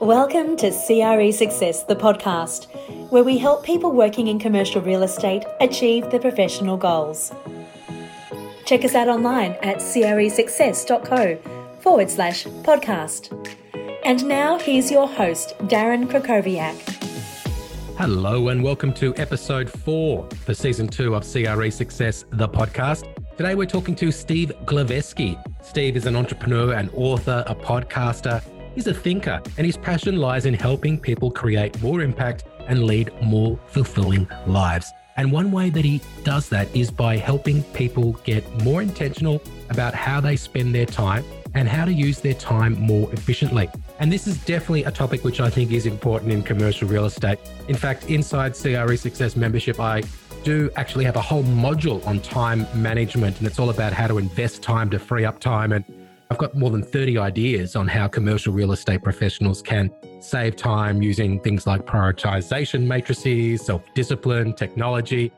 Welcome to CRE Success, the podcast, where we help people working in commercial real estate achieve their professional goals. Check us out online at cresuccess.co forward slash podcast. And now here's your host, Darren Krakowiak. Hello, and welcome to episode four for season two of CRE Success, the podcast. Today we're talking to Steve Glaveski. Steve is an entrepreneur, an author, a podcaster. He's a thinker, and his passion lies in helping people create more impact and lead more fulfilling lives. And one way that he does that is by helping people get more intentional about how they spend their time and how to use their time more efficiently. And this is definitely a topic which I think is important in commercial real estate. In fact, inside CRE Success membership, I do actually have a whole module on time management, and it's all about how to invest time to free up time. And I've got more than 30 ideas on how commercial real estate professionals can save time using things like prioritization matrices, self discipline, technology.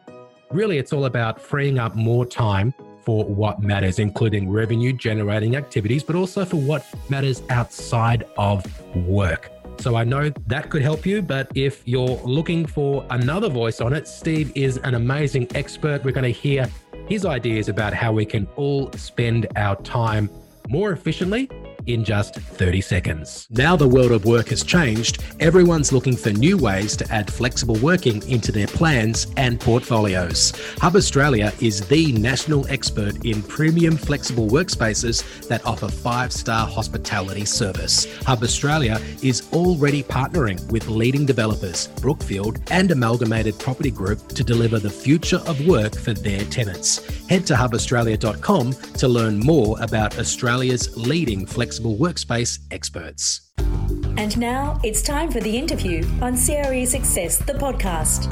Really, it's all about freeing up more time for what matters, including revenue generating activities, but also for what matters outside of work. So I know that could help you, but if you're looking for another voice on it, Steve is an amazing expert. We're going to hear his ideas about how we can all spend our time more efficiently in just 30 seconds. Now the world of work has changed. Everyone's looking for new ways to add flexible working into their plans and portfolios. Hub Australia is the national expert in premium flexible workspaces that offer five star hospitality service. Hub Australia is already partnering with leading developers, Brookfield and Amalgamated Property Group, to deliver the future of work for their tenants. Head to hubaustralia.com to learn more about Australia's leading flexible workspace experts. And now it's time for the interview on CRE Success, the podcast.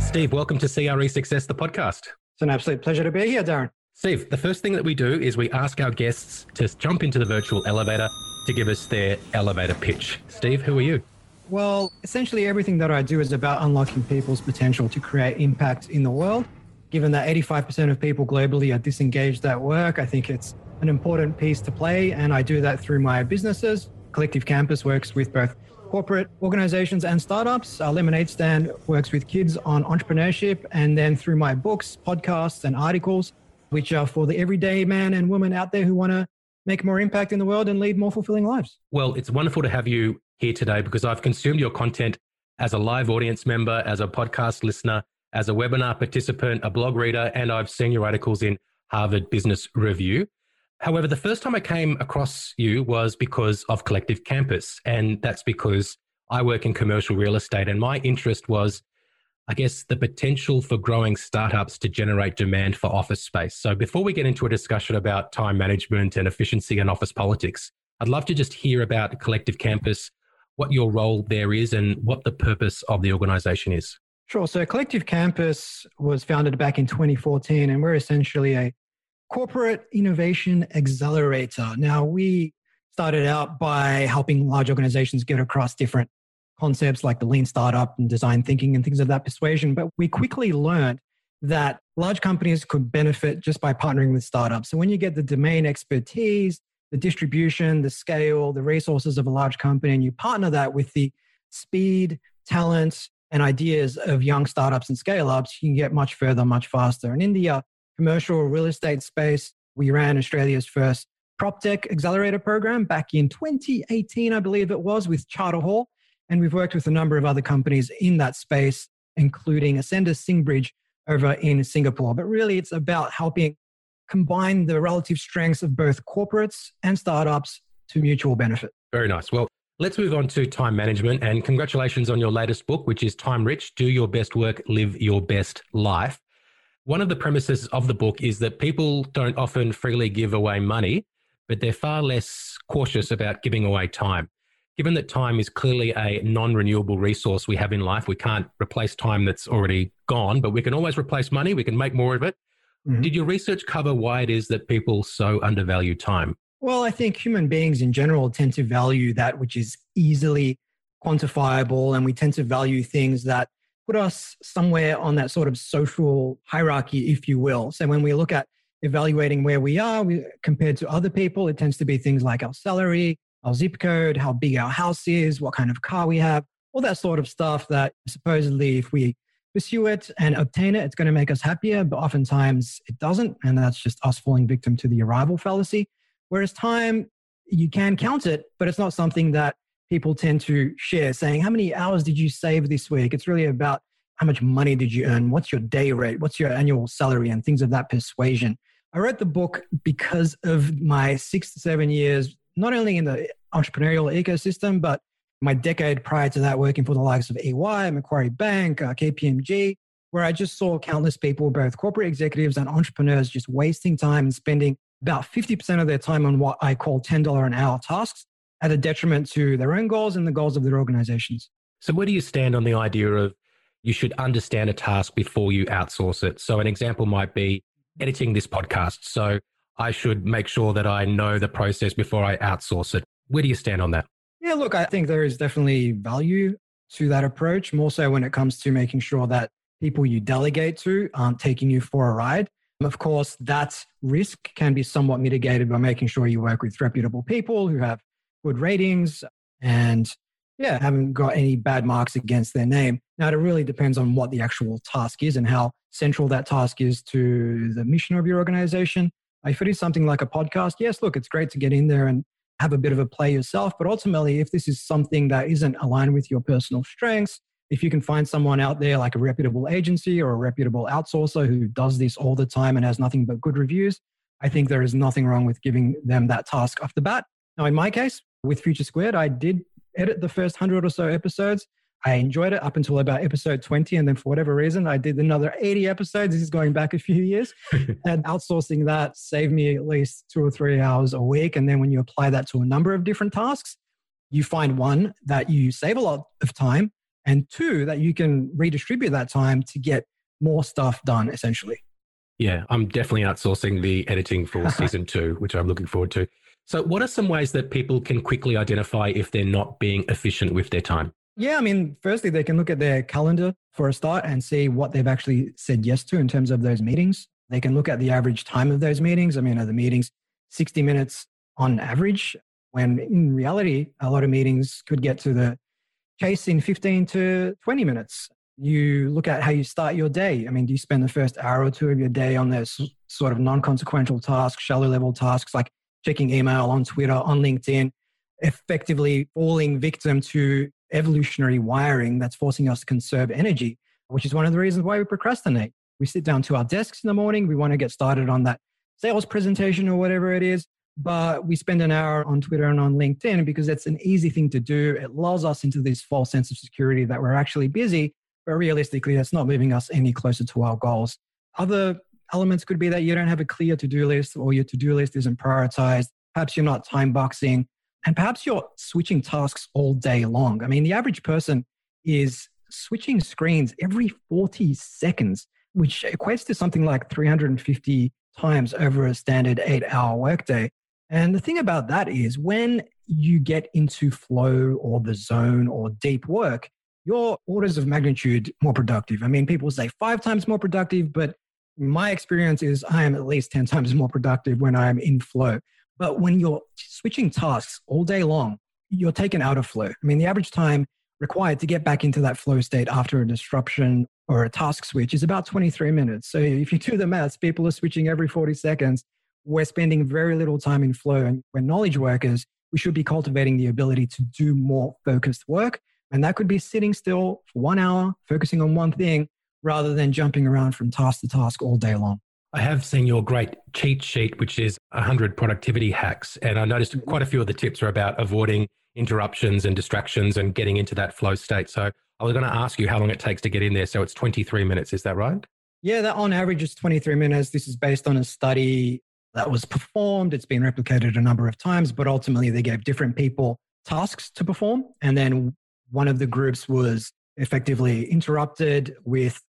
Steve, welcome to CRE Success, the podcast. It's an absolute pleasure to be here, Darren. Steve, the first thing that we do is we ask our guests to jump into the virtual elevator to give us their elevator pitch. Steve, who are you? Well, essentially, everything that I do is about unlocking people's potential to create impact in the world. Given that 85% of people globally are disengaged at work, I think it's an important piece to play. And I do that through my businesses. Collective Campus works with both corporate organizations and startups. Our Lemonade Stand works with kids on entrepreneurship. And then through my books, podcasts, and articles, which are for the everyday man and woman out there who want to make more impact in the world and lead more fulfilling lives. Well, it's wonderful to have you here today because I've consumed your content as a live audience member, as a podcast listener, as a webinar participant, a blog reader, and I've seen your articles in Harvard Business Review. However, the first time I came across you was because of Collective Campus, and that's because I work in commercial real estate, and my interest was, I guess, the potential for growing startups to generate demand for office space. So, before we get into a discussion about time management and efficiency and office politics, I'd love to just hear about Collective Campus, what your role there is, and what the purpose of the organization is. Sure. So Collective Campus was founded back in 2014, and we're essentially a corporate innovation accelerator. Now, we started out by helping large organizations get across different concepts like the lean startup and design thinking and things of that persuasion. But we quickly learned that large companies could benefit just by partnering with startups. So when you get the domain expertise, the distribution, the scale, the resources of a large company, and you partner that with the speed, talent, and ideas of young startups and scale ups, you can get much further, much faster. And in uh, commercial real estate space, we ran Australia's first prop tech accelerator program back in 2018, I believe it was, with Charter Hall. And we've worked with a number of other companies in that space, including Ascendas Singbridge over in Singapore. But really, it's about helping combine the relative strengths of both corporates and startups to mutual benefit. Very nice. Well, let's move on to time management. And congratulations on your latest book, which is Time Rich Do Your Best Work, Live Your Best Life. One of the premises of the book is that people don't often freely give away money, but they're far less cautious about giving away time. Given that time is clearly a non renewable resource we have in life, we can't replace time that's already gone, but we can always replace money. We can make more of it. Mm-hmm. Did your research cover why it is that people so undervalue time? Well, I think human beings in general tend to value that which is easily quantifiable, and we tend to value things that put us somewhere on that sort of social hierarchy, if you will. So when we look at evaluating where we are we, compared to other people, it tends to be things like our salary, our zip code, how big our house is, what kind of car we have, all that sort of stuff that supposedly if we pursue it and obtain it, it's going to make us happier, but oftentimes it doesn't. And that's just us falling victim to the arrival fallacy. Whereas time, you can count it, but it's not something that people tend to share, saying, How many hours did you save this week? It's really about how much money did you earn? What's your day rate? What's your annual salary? And things of that persuasion. I wrote the book because of my six to seven years, not only in the entrepreneurial ecosystem, but my decade prior to that working for the likes of EY, Macquarie Bank, uh, KPMG, where I just saw countless people, both corporate executives and entrepreneurs, just wasting time and spending about 50% of their time on what I call $10 an hour tasks at a detriment to their own goals and the goals of their organizations. So, where do you stand on the idea of you should understand a task before you outsource it? So, an example might be editing this podcast. So I should make sure that I know the process before I outsource it. Where do you stand on that? Yeah, look, I think there is definitely value to that approach, more so when it comes to making sure that people you delegate to aren't taking you for a ride. Of course, that risk can be somewhat mitigated by making sure you work with reputable people who have good ratings and yeah, haven't got any bad marks against their name. Now, it really depends on what the actual task is and how central that task is to the mission of your organization. If it is something like a podcast, yes, look, it's great to get in there and have a bit of a play yourself. But ultimately, if this is something that isn't aligned with your personal strengths, if you can find someone out there like a reputable agency or a reputable outsourcer who does this all the time and has nothing but good reviews, I think there is nothing wrong with giving them that task off the bat. Now, in my case, with Future Squared, I did edit the first 100 or so episodes. I enjoyed it up until about episode 20. And then for whatever reason, I did another 80 episodes. This is going back a few years. and outsourcing that saved me at least two or three hours a week. And then when you apply that to a number of different tasks, you find one that you save a lot of time, and two, that you can redistribute that time to get more stuff done essentially. Yeah, I'm definitely outsourcing the editing for season two, which I'm looking forward to. So, what are some ways that people can quickly identify if they're not being efficient with their time? Yeah, I mean, firstly, they can look at their calendar for a start and see what they've actually said yes to in terms of those meetings. They can look at the average time of those meetings. I mean, are the meetings 60 minutes on average? When in reality, a lot of meetings could get to the chase in 15 to 20 minutes. You look at how you start your day. I mean, do you spend the first hour or two of your day on those sort of non consequential tasks, shallow level tasks like checking email on Twitter, on LinkedIn, effectively falling victim to evolutionary wiring that's forcing us to conserve energy, which is one of the reasons why we procrastinate. We sit down to our desks in the morning, we want to get started on that sales presentation or whatever it is, but we spend an hour on Twitter and on LinkedIn because it's an easy thing to do. It lulls us into this false sense of security that we're actually busy, but realistically, that's not moving us any closer to our goals. Other elements could be that you don't have a clear to do list or your to do list isn't prioritized. Perhaps you're not time boxing and perhaps you're switching tasks all day long. I mean, the average person is switching screens every 40 seconds, which equates to something like 350 times over a standard eight hour workday. And the thing about that is when you get into flow or the zone or deep work, you're orders of magnitude more productive. I mean, people say five times more productive, but my experience is I am at least 10 times more productive when I'm in flow. But when you're switching tasks all day long, you're taken out of flow. I mean, the average time required to get back into that flow state after a disruption or a task switch is about 23 minutes. So if you do the maths, people are switching every 40 seconds. We're spending very little time in flow. And we're knowledge workers, we should be cultivating the ability to do more focused work. And that could be sitting still for one hour, focusing on one thing, rather than jumping around from task to task all day long. I have seen your great cheat sheet, which is 100 productivity hacks. And I noticed mm-hmm. quite a few of the tips are about avoiding interruptions and distractions and getting into that flow state. So I was going to ask you how long it takes to get in there. So it's 23 minutes. Is that right? Yeah, that on average is 23 minutes. This is based on a study that was performed. It's been replicated a number of times, but ultimately they gave different people tasks to perform. And then one of the groups was effectively interrupted with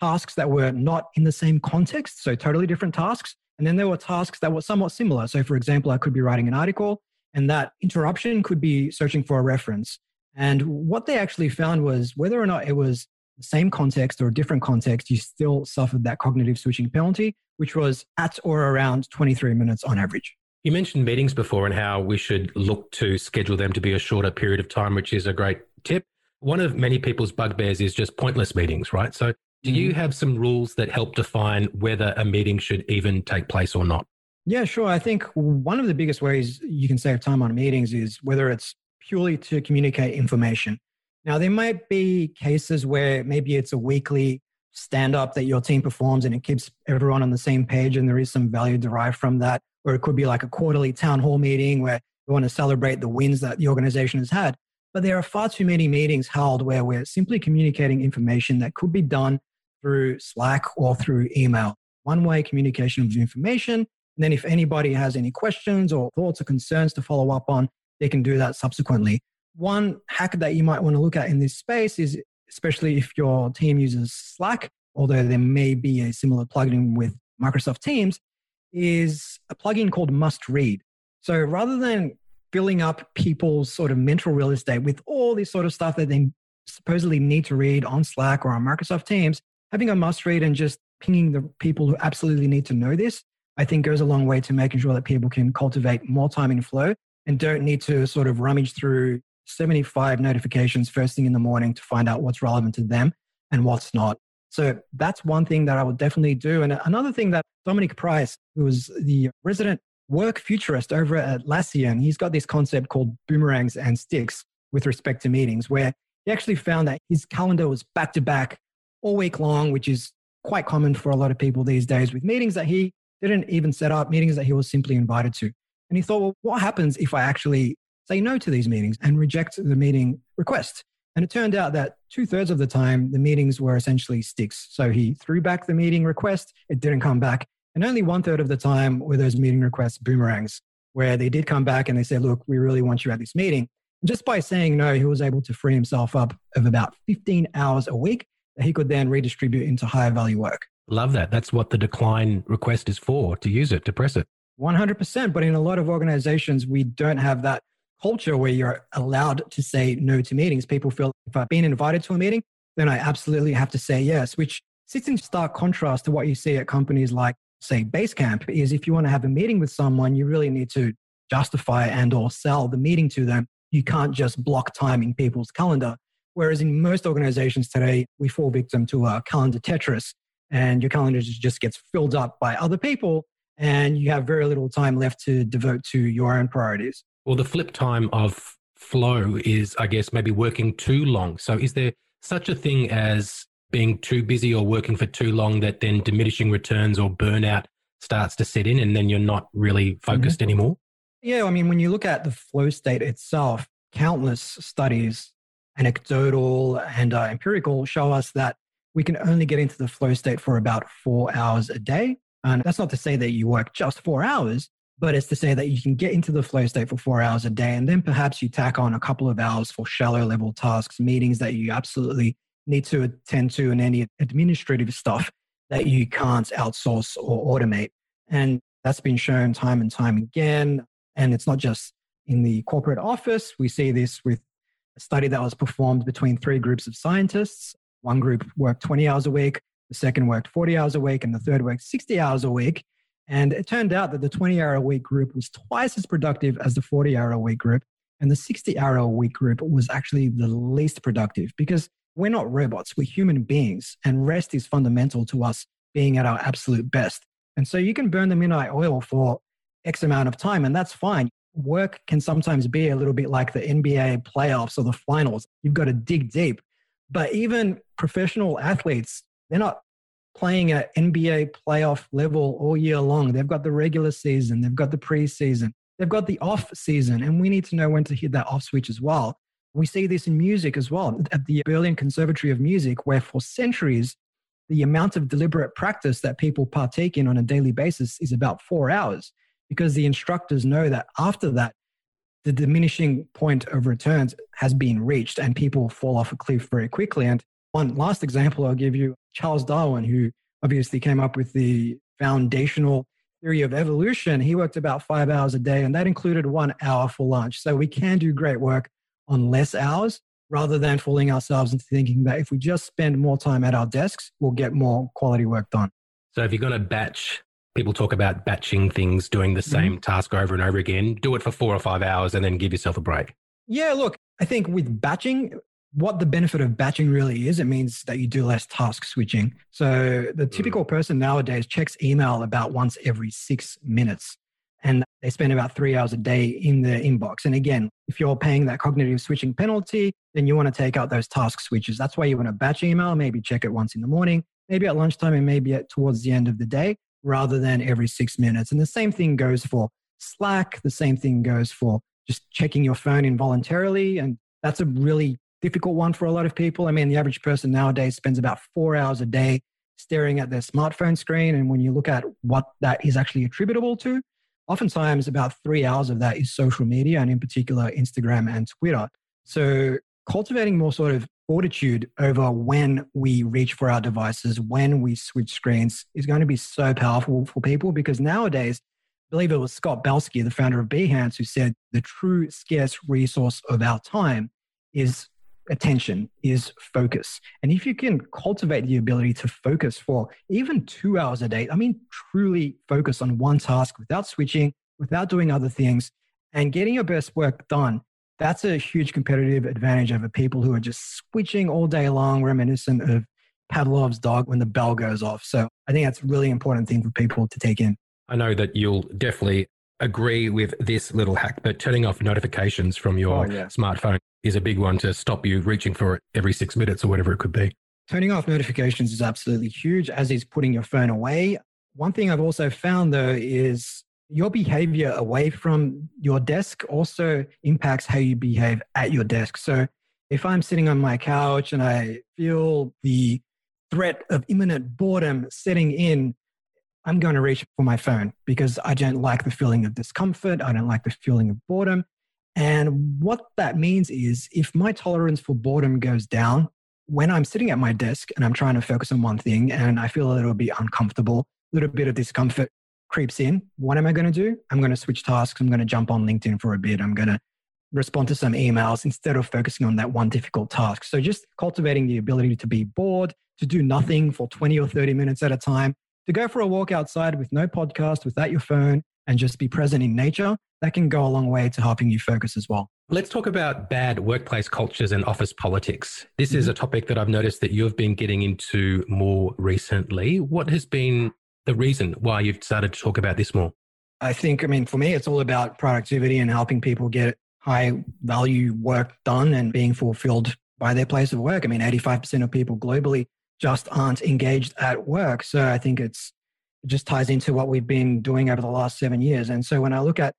tasks that were not in the same context, so totally different tasks. And then there were tasks that were somewhat similar. So, for example, I could be writing an article, and that interruption could be searching for a reference. And what they actually found was whether or not it was the same context or a different context, you still suffered that cognitive switching penalty, which was at or around 23 minutes on average. You mentioned meetings before and how we should look to schedule them to be a shorter period of time, which is a great tip. One of many people's bugbears is just pointless meetings, right? So, do you mm-hmm. have some rules that help define whether a meeting should even take place or not? Yeah, sure. I think one of the biggest ways you can save time on meetings is whether it's purely to communicate information. Now, there might be cases where maybe it's a weekly stand up that your team performs and it keeps everyone on the same page and there is some value derived from that. Or it could be like a quarterly town hall meeting where we want to celebrate the wins that the organization has had. But there are far too many meetings held where we're simply communicating information that could be done through Slack or through email. One way communication of information. And then if anybody has any questions or thoughts or concerns to follow up on, they can do that subsequently. One hack that you might want to look at in this space is especially if your team uses Slack, although there may be a similar plugin with Microsoft Teams, is a plugin called Must Read. So rather than filling up people's sort of mental real estate with all this sort of stuff that they supposedly need to read on Slack or on Microsoft Teams, having a must read and just pinging the people who absolutely need to know this, I think goes a long way to making sure that people can cultivate more time in flow and don't need to sort of rummage through 75 notifications first thing in the morning to find out what's relevant to them and what's not. So that's one thing that I would definitely do. And another thing that Dominic Price, who was the resident work futurist over at Atlassian, he's got this concept called boomerangs and sticks with respect to meetings, where he actually found that his calendar was back to back all week long, which is quite common for a lot of people these days with meetings that he didn't even set up, meetings that he was simply invited to. And he thought, well, what happens if I actually say no to these meetings and reject the meeting request. And it turned out that two thirds of the time, the meetings were essentially sticks. So he threw back the meeting request, it didn't come back. And only one third of the time were those meeting requests boomerangs, where they did come back and they said, Look, we really want you at this meeting. And just by saying no, he was able to free himself up of about 15 hours a week that he could then redistribute into higher value work. Love that. That's what the decline request is for, to use it, to press it. 100%. But in a lot of organizations, we don't have that culture where you're allowed to say no to meetings. People feel if I've been invited to a meeting, then I absolutely have to say yes, which sits in stark contrast to what you see at companies like, say, Basecamp, is if you want to have a meeting with someone, you really need to justify and or sell the meeting to them. You can't just block time in people's calendar. Whereas in most organizations today, we fall victim to a calendar Tetris and your calendar just gets filled up by other people and you have very little time left to devote to your own priorities. Well, the flip time of flow is, I guess, maybe working too long. So, is there such a thing as being too busy or working for too long that then diminishing returns or burnout starts to set in and then you're not really focused mm-hmm. anymore? Yeah, I mean, when you look at the flow state itself, countless studies, anecdotal and uh, empirical, show us that we can only get into the flow state for about four hours a day. And that's not to say that you work just four hours, but it's to say that you can get into the flow state for four hours a day and then perhaps you tack on a couple of hours for shallow level tasks meetings that you absolutely need to attend to and any administrative stuff that you can't outsource or automate. And that's been shown time and time again. And it's not just in the corporate office. We see this with a study that was performed between three groups of scientists one group worked 20 hours a week the second worked 40 hours a week and the third worked 60 hours a week and it turned out that the 20 hour a week group was twice as productive as the 40 hour a week group. And the 60 hour a week group was actually the least productive because we're not robots, we're human beings. And rest is fundamental to us being at our absolute best. And so you can burn the midnight oil for X amount of time, and that's fine. Work can sometimes be a little bit like the NBA playoffs or the finals. You've got to dig deep. But even professional athletes, they're not playing at NBA playoff level all year long. They've got the regular season, they've got the preseason, they've got the off season, and we need to know when to hit that off switch as well. We see this in music as well at the Berlin Conservatory of Music, where for centuries, the amount of deliberate practice that people partake in on a daily basis is about four hours because the instructors know that after that, the diminishing point of returns has been reached and people fall off a cliff very quickly. And one last example I'll give you Charles Darwin, who obviously came up with the foundational theory of evolution, he worked about five hours a day, and that included one hour for lunch. So we can do great work on less hours rather than fooling ourselves into thinking that if we just spend more time at our desks, we'll get more quality work done. So if you're going to batch people talk about batching things, doing the mm-hmm. same mm-hmm. task over and over again. Do it for four or five hours and then give yourself a break. Yeah, look, I think with batching, what the benefit of batching really is, it means that you do less task switching. So the mm. typical person nowadays checks email about once every six minutes and they spend about three hours a day in the inbox. And again, if you're paying that cognitive switching penalty, then you want to take out those task switches. That's why you want to batch email, maybe check it once in the morning, maybe at lunchtime, and maybe at towards the end of the day rather than every six minutes. And the same thing goes for Slack. The same thing goes for just checking your phone involuntarily. And that's a really difficult one for a lot of people. I mean, the average person nowadays spends about four hours a day staring at their smartphone screen. And when you look at what that is actually attributable to, oftentimes about three hours of that is social media and in particular Instagram and Twitter. So cultivating more sort of fortitude over when we reach for our devices, when we switch screens is going to be so powerful for people because nowadays, I believe it was Scott Belsky, the founder of Behance, who said the true scarce resource of our time is attention, is focus. And if you can cultivate the ability to focus for even two hours a day, I mean, truly focus on one task without switching, without doing other things, and getting your best work done that's a huge competitive advantage over people who are just switching all day long, reminiscent of Pavlov's dog when the bell goes off. So I think that's a really important thing for people to take in. I know that you'll definitely agree with this little hack, but turning off notifications from your oh, yeah. smartphone is a big one to stop you reaching for it every six minutes or whatever it could be. Turning off notifications is absolutely huge, as is putting your phone away. One thing I've also found though is your behavior away from your desk also impacts how you behave at your desk. So if I'm sitting on my couch and I feel the threat of imminent boredom setting in, I'm going to reach for my phone because I don't like the feeling of discomfort. I don't like the feeling of boredom. And what that means is if my tolerance for boredom goes down, when I'm sitting at my desk and I'm trying to focus on one thing and I feel a little bit uncomfortable, a little bit of discomfort, creeps in, what am I going to do? I'm going to switch tasks. I'm going to jump on LinkedIn for a bit. I'm going to respond to some emails instead of focusing on that one difficult task. So just cultivating the ability to be bored, to do nothing for 20 or 30 minutes at a time, to go for a walk outside with no podcast, without your phone, and just be present in nature, that can go a long way to helping you focus as well. Let's talk about bad workplace cultures and office politics. This mm-hmm. is a topic that I've noticed that you've been getting into more recently. What has been the reason why you've started to talk about this more? I think, I mean, for me, it's all about productivity and helping people get high value work done and being fulfilled by their place of work. I mean, 85% of people globally just aren't engaged at work. So I think it's, it just ties into what we've been doing over the last seven years. And so when I look at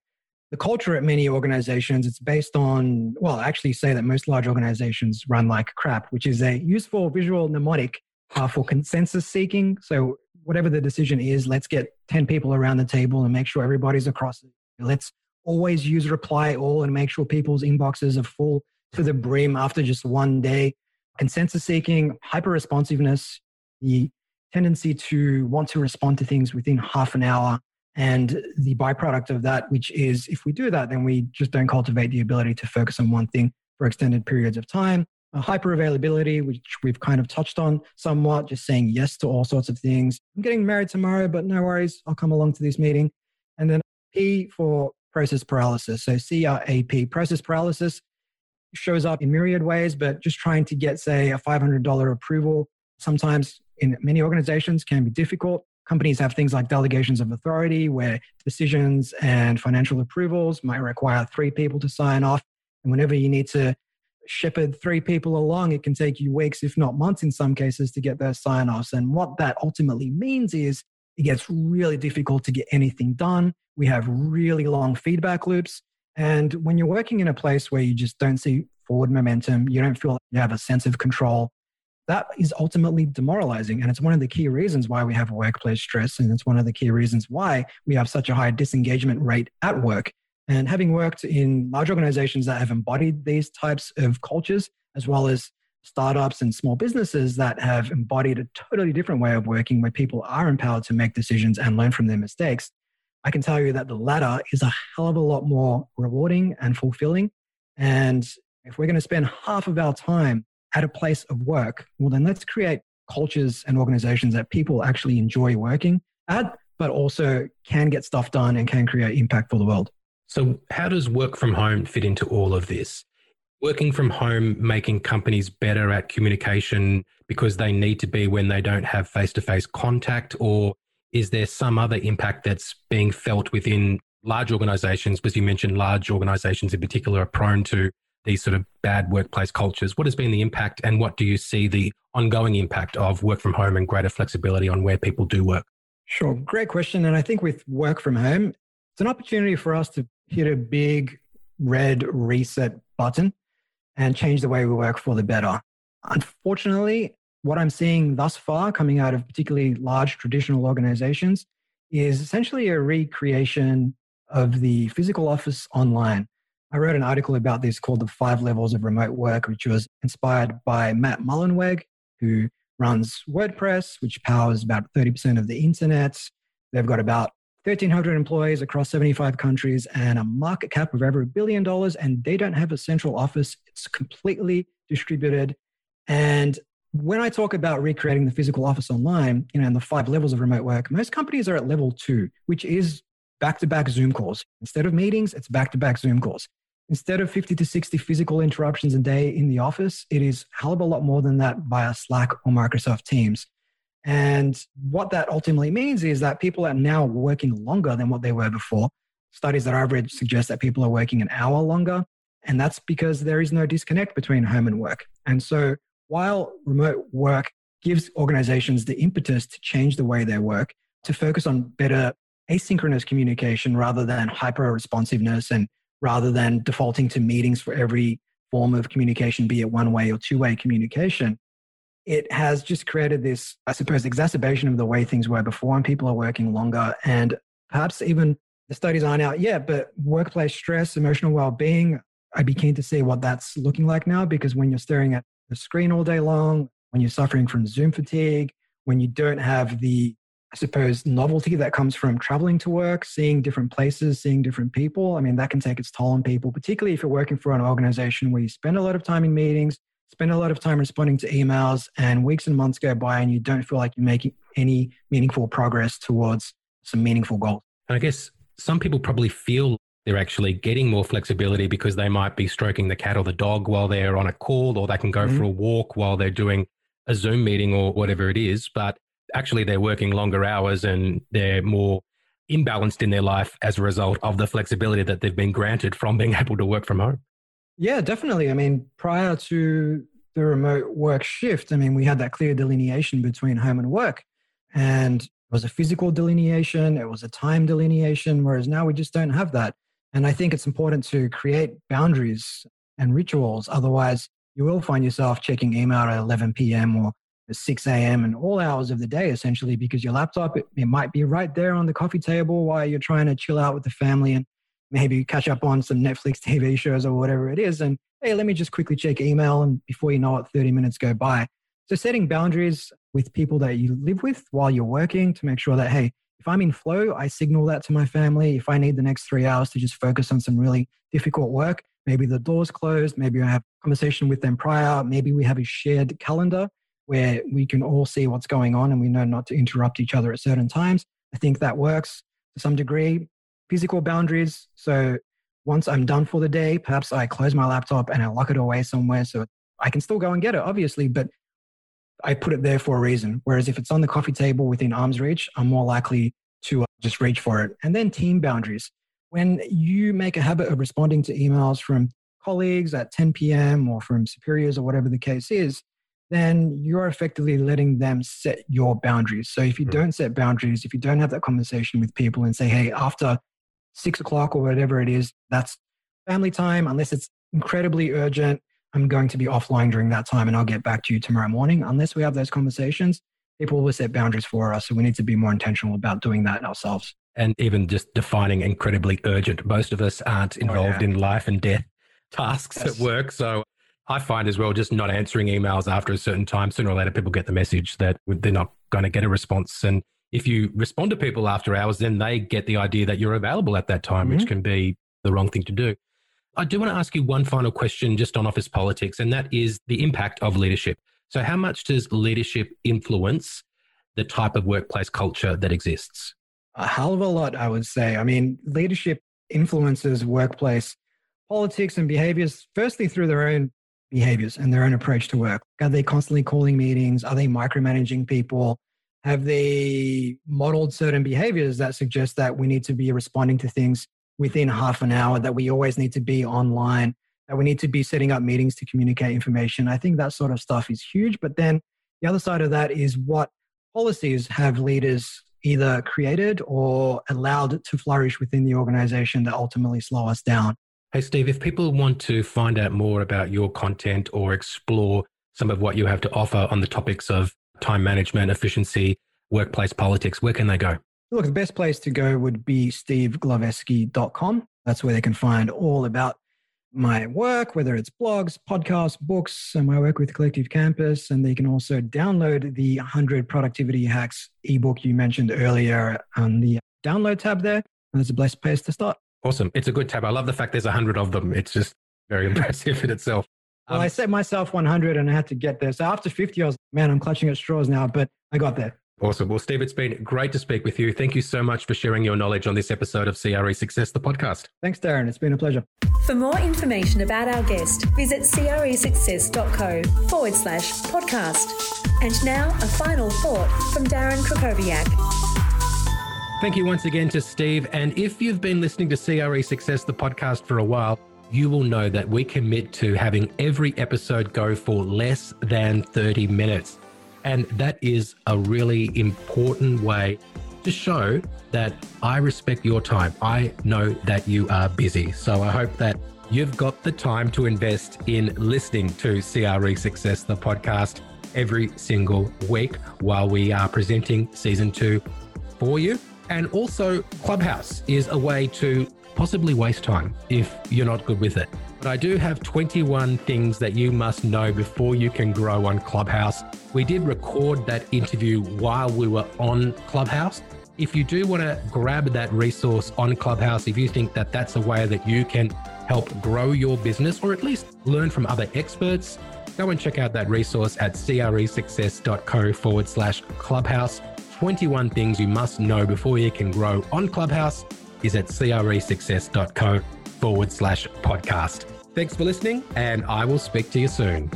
the culture at many organizations, it's based on, well, I actually say that most large organizations run like crap, which is a useful visual mnemonic uh, for consensus seeking. So whatever the decision is, let's get 10 people around the table and make sure everybody's across it. Let's always use reply all and make sure people's inboxes are full to the brim after just one day. Consensus seeking, hyper responsiveness, the tendency to want to respond to things within half an hour. And the byproduct of that, which is if we do that, then we just don't cultivate the ability to focus on one thing for extended periods of time hyper availability, which we've kind of touched on somewhat, just saying yes to all sorts of things. I'm getting married tomorrow, but no worries, I'll come along to this meeting. And then P for process paralysis. So CRAP, process paralysis shows up in myriad ways, but just trying to get, say, a $500 approval sometimes in many organizations can be difficult. Companies have things like delegations of authority where decisions and financial approvals might require three people to sign off. And whenever you need to shepherd three people along, it can take you weeks, if not months in some cases, to get those sign offs. And what that ultimately means is it gets really difficult to get anything done. We have really long feedback loops. And when you're working in a place where you just don't see forward momentum, you don't feel like you have a sense of control, that is ultimately demoralizing. And it's one of the key reasons why we have workplace stress. And it's one of the key reasons why we have such a high disengagement rate at work. And having worked in large organizations that have embodied these types of cultures, as well as startups and small businesses that have embodied a totally different way of working where people are empowered to make decisions and learn from their mistakes, I can tell you that the latter is a hell of a lot more rewarding and fulfilling. And if we're going to spend half of our time at a place of work, well, then let's create cultures and organizations that people actually enjoy working at but also can get stuff done and can create impact for the world. So, how does work from home fit into all of this? Working from home making companies better at communication because they need to be when they don't have face to face contact, or is there some other impact that's being felt within large organizations? Because you mentioned large organizations in particular are prone to these sort of bad workplace cultures. What has been the impact, and what do you see the ongoing impact of work from home and greater flexibility on where people do work? Sure, great question. And I think with work from home, it's an opportunity for us to hit a big red reset button and change the way we work for the better. Unfortunately, what I'm seeing thus far coming out of particularly large traditional organizations is essentially a recreation of the physical office online. I wrote an article about this called The Five Levels of Remote Work, which was inspired by Matt Mullenweg, who runs WordPress, which powers about 30% of the internet. They've got about 1,300 employees across 75 countries and a market cap of over a billion dollars. And they don't have a central office, it's completely distributed. And when I talk about recreating the physical office online, you know, and the five levels of remote work, most companies are at level two, which is back to back Zoom calls. Instead of meetings, it's back to back Zoom calls. Instead of 50 to 60 physical interruptions a day in the office, it is hell of a lot more than that via Slack or Microsoft Teams. And what that ultimately means is that people are now working longer than what they were before. Studies that I've read suggest that people are working an hour longer. And that's because there is no disconnect between home and work. And so while remote work gives organizations the impetus to change the way they work, to focus on better asynchronous communication rather than hyper responsiveness and rather than defaulting to meetings for every form of communication, be it one way or two way communication, it has just created this, I suppose, exacerbation of the way things were before, and people are working longer. And perhaps even the studies aren't out yet, but workplace stress, emotional well being, I'd be keen to see what that's looking like now because when you're staring at the screen all day long, when you're suffering from Zoom fatigue, when you don't have the I suppose, novelty that comes from traveling to work, seeing different places, seeing different people. I mean, that can take its toll on people, particularly if you're working for an organization where you spend a lot of time in meetings, spend a lot of time responding to emails, and weeks and months go by and you don't feel like you're making any meaningful progress towards some meaningful goals. And I guess some people probably feel they're actually getting more flexibility because they might be stroking the cat or the dog while they're on a call, or they can go mm-hmm. for a walk while they're doing a Zoom meeting or whatever it is. But actually they're working longer hours and they're more imbalanced in their life as a result of the flexibility that they've been granted from being able to work from home. Yeah, definitely. I mean, prior to the remote work shift, I mean, we had that clear delineation between home and work. And it was a physical delineation, it was a time delineation, whereas now we just don't have that. And I think it's important to create boundaries and rituals. Otherwise, you will find yourself checking email at 11 p.m. or 6 a.m. and all hours of the day, essentially, because your laptop, it, it, might be right there on the coffee table while you're trying to chill out with the family and maybe catch up on some Netflix TV shows or whatever it is. And hey, let me just quickly check email. And before you know it, 30 minutes go by. So setting boundaries with people that you live with while you're working to make sure that, hey, if I'm in flow, I signal that to my family. If I need the next three hours to just focus on some really difficult work, maybe the door's closed, maybe I have a conversation with them prior, maybe we have a shared calendar where we can all see what's going on and we know not to interrupt each other at certain times. I think that works to some degree. Physical boundaries. So once I'm done for the day, perhaps I close my laptop and I lock it away somewhere so I can still go and get it, obviously, but I put it there for a reason. Whereas if it's on the coffee table within arm's reach, I'm more likely to uh, just reach for it. And then team boundaries. When you make a habit of responding to emails from colleagues at 10 p.m. or from superiors or whatever the case is, then you're effectively letting them set your boundaries. So if you don't set boundaries, if you don't have that conversation with people and say, hey, after six o'clock or whatever it is, that's family time, unless it's incredibly urgent, I'm going to be offline during that time and I'll get back to you tomorrow morning. Unless we have those conversations, people will set boundaries for us. So we need to be more intentional about doing that ourselves. And even just defining incredibly urgent. Most of us aren't oh, involved oh, yeah. in life and death tasks yes. at work. So I find as well, just not answering emails after a certain time, sooner or later, people get the message that they're not going to get a response. And if you respond to people after hours, then they get the idea that you're available at that time, mm-hmm. which can be the wrong thing to do. I do want to ask you one final question just on office politics, and that is the impact of leadership. So, how much does leadership influence the type of workplace culture that exists? A hell of a lot, I would say. I mean, leadership influences workplace politics and behaviors, firstly through their own behaviors and their own approach to work. Are they constantly calling meetings? Are they micromanaging people? Have they modeled certain behaviors that suggest that we need to be responding to things within half an hour, that we always need to be online, that we need to be setting up meetings to communicate information? I think that sort of stuff is huge. But then the other side of that is what policies have leaders either created or allowed to flourish within the organization that ultimately slow us down. Hey, Steve, if people want to find out more about your content or explore some of what you have to offer on the topics of time management, efficiency, workplace politics, where can they go? Look, the best place to go would be steveglaveski.com. That's where they can find all about my work, whether it's blogs, podcasts, books, and my work with Collective Campus. And they can also download the 100 Productivity Hacks ebook you mentioned earlier on the download tab there. And it's a blessed place to start. Awesome. It's a good tab. I love the fact there's a hundred of them. It's just very impressive in itself. Um, I set myself 100 and I had to get there. So after 50, I was, man, I'm clutching at straws now, but I got there. Awesome. Well, Steve, it's been great to speak with you. Thank you so much for sharing your knowledge on this episode of CRE Success, the podcast. Thanks, Darren. It's been a pleasure. For more information about our guest, visit cresuccess.co forward slash podcast. And now, a final thought from Darren Krakowiak. Thank you once again to Steve. And if you've been listening to CRE Success, the podcast, for a while, you will know that we commit to having every episode go for less than 30 minutes. And that is a really important way to show that I respect your time. I know that you are busy. So I hope that you've got the time to invest in listening to CRE Success, the podcast, every single week while we are presenting season two for you. And also, Clubhouse is a way to possibly waste time if you're not good with it. But I do have 21 things that you must know before you can grow on Clubhouse. We did record that interview while we were on Clubhouse. If you do want to grab that resource on Clubhouse, if you think that that's a way that you can help grow your business or at least learn from other experts, go and check out that resource at cresuccess.co forward slash clubhouse. 21 things you must know before you can grow on Clubhouse is at cresuccess.co forward slash podcast. Thanks for listening, and I will speak to you soon.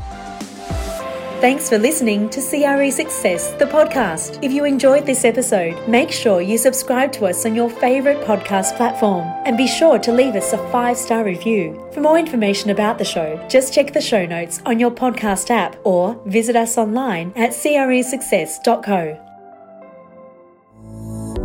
Thanks for listening to CRE Success, the podcast. If you enjoyed this episode, make sure you subscribe to us on your favourite podcast platform and be sure to leave us a five star review. For more information about the show, just check the show notes on your podcast app or visit us online at cresuccess.co.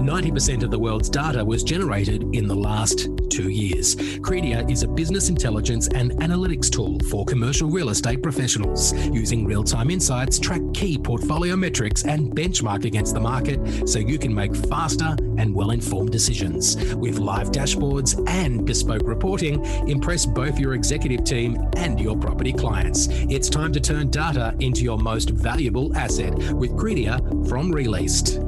90% of the world's data was generated in the last two years. Credia is a business intelligence and analytics tool for commercial real estate professionals. Using real time insights, track key portfolio metrics, and benchmark against the market so you can make faster and well informed decisions. With live dashboards and bespoke reporting, impress both your executive team and your property clients. It's time to turn data into your most valuable asset with Credia from Released.